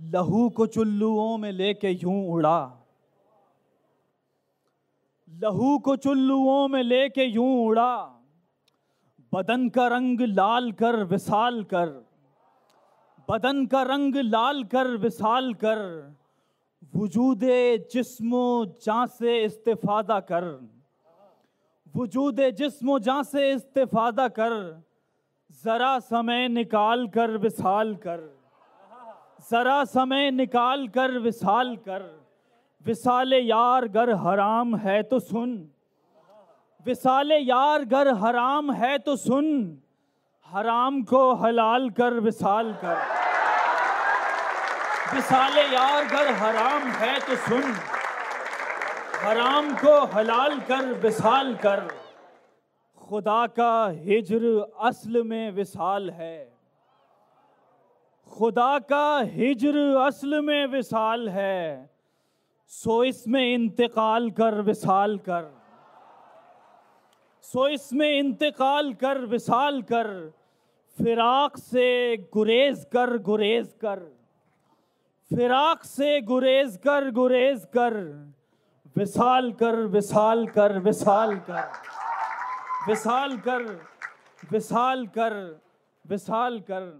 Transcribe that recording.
लहू को चुल्लुओं में लेके यूँ उड़ा। लहू को चुल्लुओं में लेके यूँ उड़ा। बदन का रंग लाल कर विसाल कर। बदन का रंग लाल कर विसाल कर। वजूद जिस्मो जां से इस्तेफादा कर। वजूद जिस्मो जां से इस्तेफादा कर। जरा समय निकाल कर विसाल कर। जरा समय निकाल कर विसाल कर। विसाल यार गर हराम है तो सुन। विसाल यार गर हराम है तो सुन। हराम को हलाल कर विसाल कर। विसाल यार गर हराम है तो सुन। हराम को हलाल कर विसाल कर। खुदा का हिजर असल में विसाल है। खुदा का हिजर असल में विसाल है, सो इसमें इंतकाल कर विसाल कर। सो इसमें इंतकाल कर विसाल कर, फिराक से गुरेज कर गुरेज कर। फिराक से गुरेज कर गुरेज कर विसाल कर विसाल कर विसाल कर। विसाल कर विसाल कर विसाल कर।